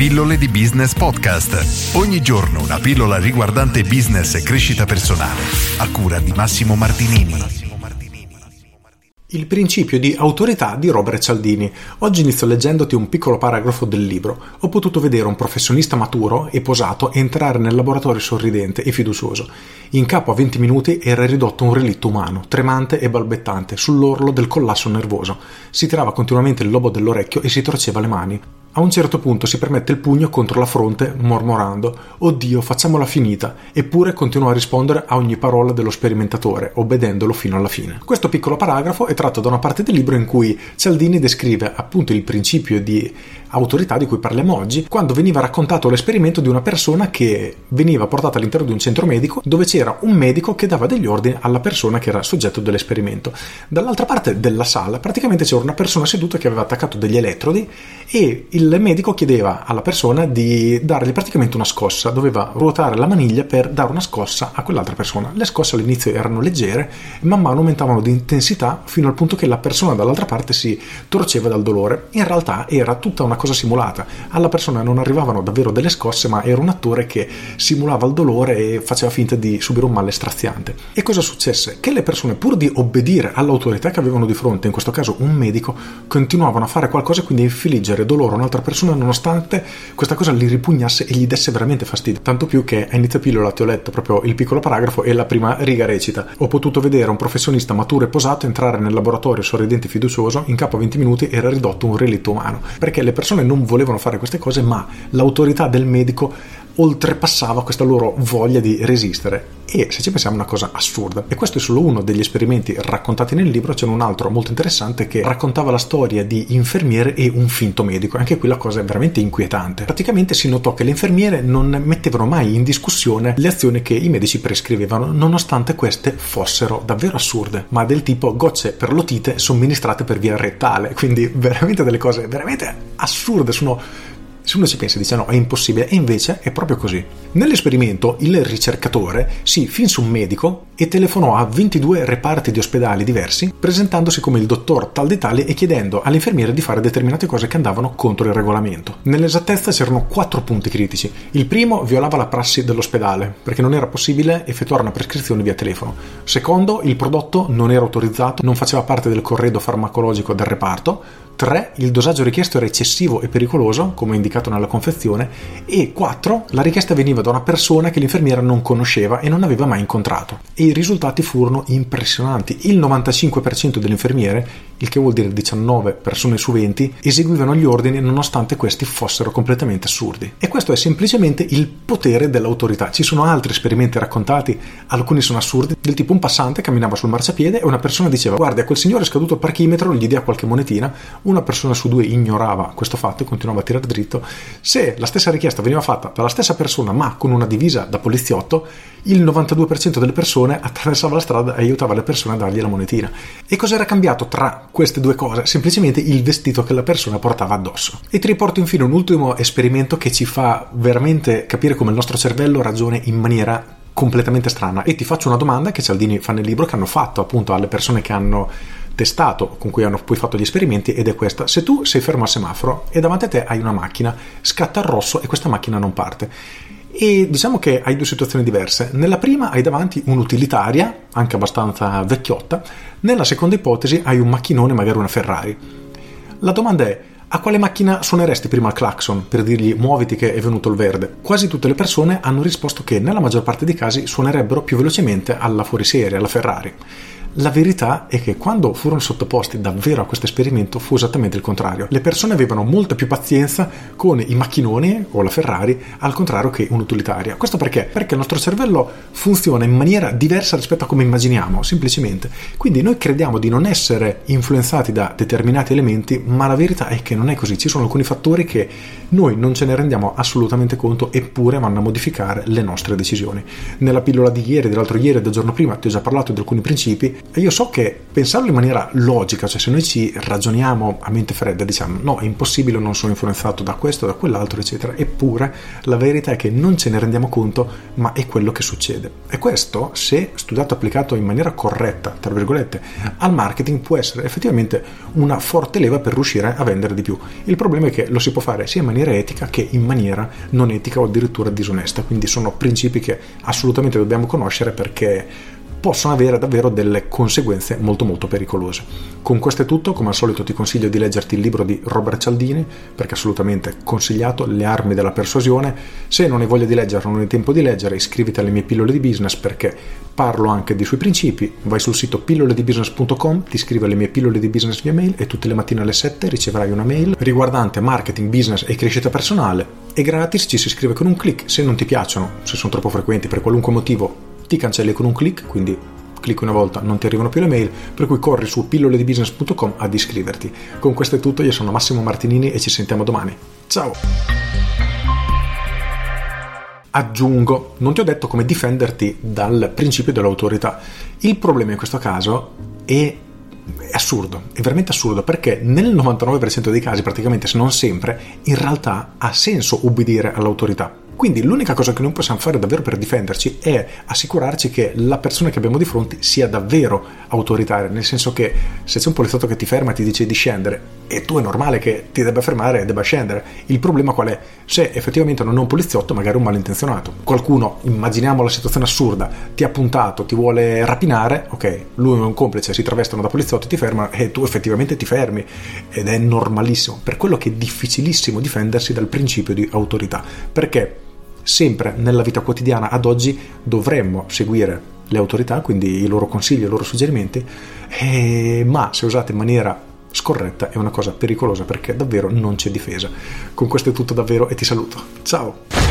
Pillole di Business Podcast. Ogni giorno una pillola riguardante business e crescita personale. A cura di Massimo Martinini. Il principio di autorità di Robert Cialdini. Oggi inizio leggendoti un piccolo paragrafo del libro. Ho potuto vedere un professionista maturo e posato entrare nel laboratorio sorridente e fiducioso. In capo a 20 minuti era ridotto un relitto umano, tremante e balbettante, sull'orlo del collasso nervoso. Si tirava continuamente il lobo dell'orecchio e si torceva le mani. A un certo punto si permette il pugno contro la fronte, mormorando: Oddio, facciamola finita, eppure continua a rispondere a ogni parola dello sperimentatore, obbedendolo fino alla fine. Questo piccolo paragrafo è tratto da una parte del libro in cui Cialdini descrive appunto il principio di autorità di cui parliamo oggi, quando veniva raccontato l'esperimento di una persona che veniva portata all'interno di un centro medico dove c'era un medico che dava degli ordini alla persona che era soggetto dell'esperimento. Dall'altra parte della sala praticamente c'era una persona seduta che aveva attaccato degli elettrodi e il medico chiedeva alla persona di dargli praticamente una scossa, doveva ruotare la maniglia per dare una scossa a quell'altra persona. Le scosse all'inizio erano leggere man mano aumentavano di intensità fino al punto che la persona dall'altra parte si torceva dal dolore. In realtà era tutta una cosa simulata. Alla persona non arrivavano davvero delle scosse, ma era un attore che simulava il dolore e faceva finta di subire un male straziante. E cosa successe? Che le persone, pur di obbedire all'autorità che avevano di fronte, in questo caso un medico, continuavano a fare qualcosa e quindi infliggere dolore a un'altra persona nonostante questa cosa li ripugnasse e gli desse veramente fastidio. Tanto più che a inizio pillola ti ho letto proprio il piccolo paragrafo e la prima riga recita: Ho potuto vedere un professionista maturo e posato entrare nel laboratorio sorridente e fiducioso, in capo a 20 minuti era ridotto un relitto umano. Perché le persone non volevano fare queste cose, ma l'autorità del medico oltrepassava questa loro voglia di resistere. E se ci pensiamo è una cosa assurda. E questo è solo uno degli esperimenti raccontati nel libro, c'è un altro molto interessante che raccontava la storia di infermiere e un finto medico. Anche qui la cosa è veramente inquietante. Praticamente si notò che le infermiere non mettevano mai in discussione le azioni che i medici prescrivevano, nonostante queste fossero davvero assurde, ma del tipo gocce per l'otite somministrate per via rettale. Quindi veramente delle cose veramente assurde, sono se uno ci pensa dice no, è impossibile, e invece è proprio così. Nell'esperimento il ricercatore si finse un medico e telefonò a 22 reparti di ospedali diversi, presentandosi come il dottor tal di tali e chiedendo all'infermiere di fare determinate cose che andavano contro il regolamento. Nell'esattezza c'erano quattro punti critici. Il primo violava la prassi dell'ospedale, perché non era possibile effettuare una prescrizione via telefono. Secondo, il prodotto non era autorizzato, non faceva parte del corredo farmacologico del reparto. 3. Il dosaggio richiesto era eccessivo e pericoloso, come indicato nella confezione. E 4. La richiesta veniva da una persona che l'infermiera non conosceva e non aveva mai incontrato. E i risultati furono impressionanti. Il 95% delle infermiere, il che vuol dire 19 persone su 20, eseguivano gli ordini nonostante questi fossero completamente assurdi. E questo è semplicemente il potere dell'autorità. Ci sono altri esperimenti raccontati, alcuni sono assurdi, del tipo un passante camminava sul marciapiede e una persona diceva guarda quel signore è scaduto il parchimetro, gli dia qualche monetina, una persona su due ignorava questo fatto e continuava a tirare dritto. Se la stessa richiesta veniva fatta dalla stessa persona ma con una divisa da poliziotto, il 92% delle persone attraversava la strada e aiutava le persone a dargli la monetina. E cos'era cambiato tra queste due cose? Semplicemente il vestito che la persona portava addosso. E ti riporto infine un ultimo esperimento che ci fa veramente capire come il nostro cervello ragione in maniera completamente strana e ti faccio una domanda che Cialdini fa nel libro che hanno fatto appunto alle persone che hanno testato con cui hanno poi fatto gli esperimenti ed è questa se tu sei fermo al semaforo e davanti a te hai una macchina scatta il rosso e questa macchina non parte e diciamo che hai due situazioni diverse. Nella prima hai davanti un'utilitaria, anche abbastanza vecchiotta, nella seconda ipotesi hai un macchinone, magari una Ferrari. La domanda è, a quale macchina suoneresti prima il clacson per dirgli muoviti che è venuto il verde? Quasi tutte le persone hanno risposto che nella maggior parte dei casi suonerebbero più velocemente alla fuoriserie, alla Ferrari. La verità è che quando furono sottoposti davvero a questo esperimento fu esattamente il contrario. Le persone avevano molta più pazienza con i macchinoni o la Ferrari al contrario che un'utilitaria. Questo perché? Perché il nostro cervello funziona in maniera diversa rispetto a come immaginiamo, semplicemente. Quindi noi crediamo di non essere influenzati da determinati elementi, ma la verità è che non è così. Ci sono alcuni fattori che noi non ce ne rendiamo assolutamente conto, eppure vanno a modificare le nostre decisioni. Nella pillola di ieri, dell'altro ieri del giorno prima ti ho già parlato di alcuni principi io so che pensarlo in maniera logica, cioè se noi ci ragioniamo a mente fredda, diciamo no, è impossibile, non sono influenzato da questo, da quell'altro, eccetera. Eppure la verità è che non ce ne rendiamo conto, ma è quello che succede. E questo, se studiato e applicato in maniera corretta, tra virgolette, al marketing, può essere effettivamente una forte leva per riuscire a vendere di più. Il problema è che lo si può fare sia in maniera etica che in maniera non etica o addirittura disonesta. Quindi sono principi che assolutamente dobbiamo conoscere perché possono avere davvero delle conseguenze molto molto pericolose. Con questo è tutto, come al solito ti consiglio di leggerti il libro di Robert Cialdini, perché assolutamente consigliato, Le armi della persuasione. Se non hai voglia di leggerlo, non hai tempo di leggere, iscriviti alle mie pillole di business perché parlo anche dei suoi principi. Vai sul sito pilloledibusiness.com, ti iscrivi alle mie pillole di business via mail e tutte le mattine alle 7 riceverai una mail riguardante marketing, business e crescita personale. È gratis, ci si iscrive con un clic. Se non ti piacciono, se sono troppo frequenti per qualunque motivo, ti cancelli con un clic, quindi clicchi una volta, non ti arrivano più le mail, per cui corri su pilloledibusiness.com ad iscriverti. Con questo è tutto, io sono Massimo Martinini e ci sentiamo domani. Ciao! Aggiungo, non ti ho detto come difenderti dal principio dell'autorità. Il problema in questo caso è è assurdo, è veramente assurdo perché nel 99% dei casi, praticamente se non sempre, in realtà ha senso ubbidire all'autorità. Quindi l'unica cosa che noi possiamo fare davvero per difenderci è assicurarci che la persona che abbiamo di fronte sia davvero autoritaria, nel senso che se c'è un poliziotto che ti ferma e ti dice di scendere e tu è normale che ti debba fermare e debba scendere. Il problema qual è? Se effettivamente non è un poliziotto, magari un malintenzionato. Qualcuno, immaginiamo la situazione assurda, ti ha puntato, ti vuole rapinare, ok, lui è un complice, si travestono da poliziotto, ti ferma e tu effettivamente ti fermi ed è normalissimo. Per quello che è difficilissimo difendersi dal principio di autorità. Perché? Sempre nella vita quotidiana ad oggi dovremmo seguire le autorità, quindi i loro consigli, i loro suggerimenti, eh, ma se usate in maniera scorretta è una cosa pericolosa perché davvero non c'è difesa. Con questo è tutto davvero e ti saluto. Ciao!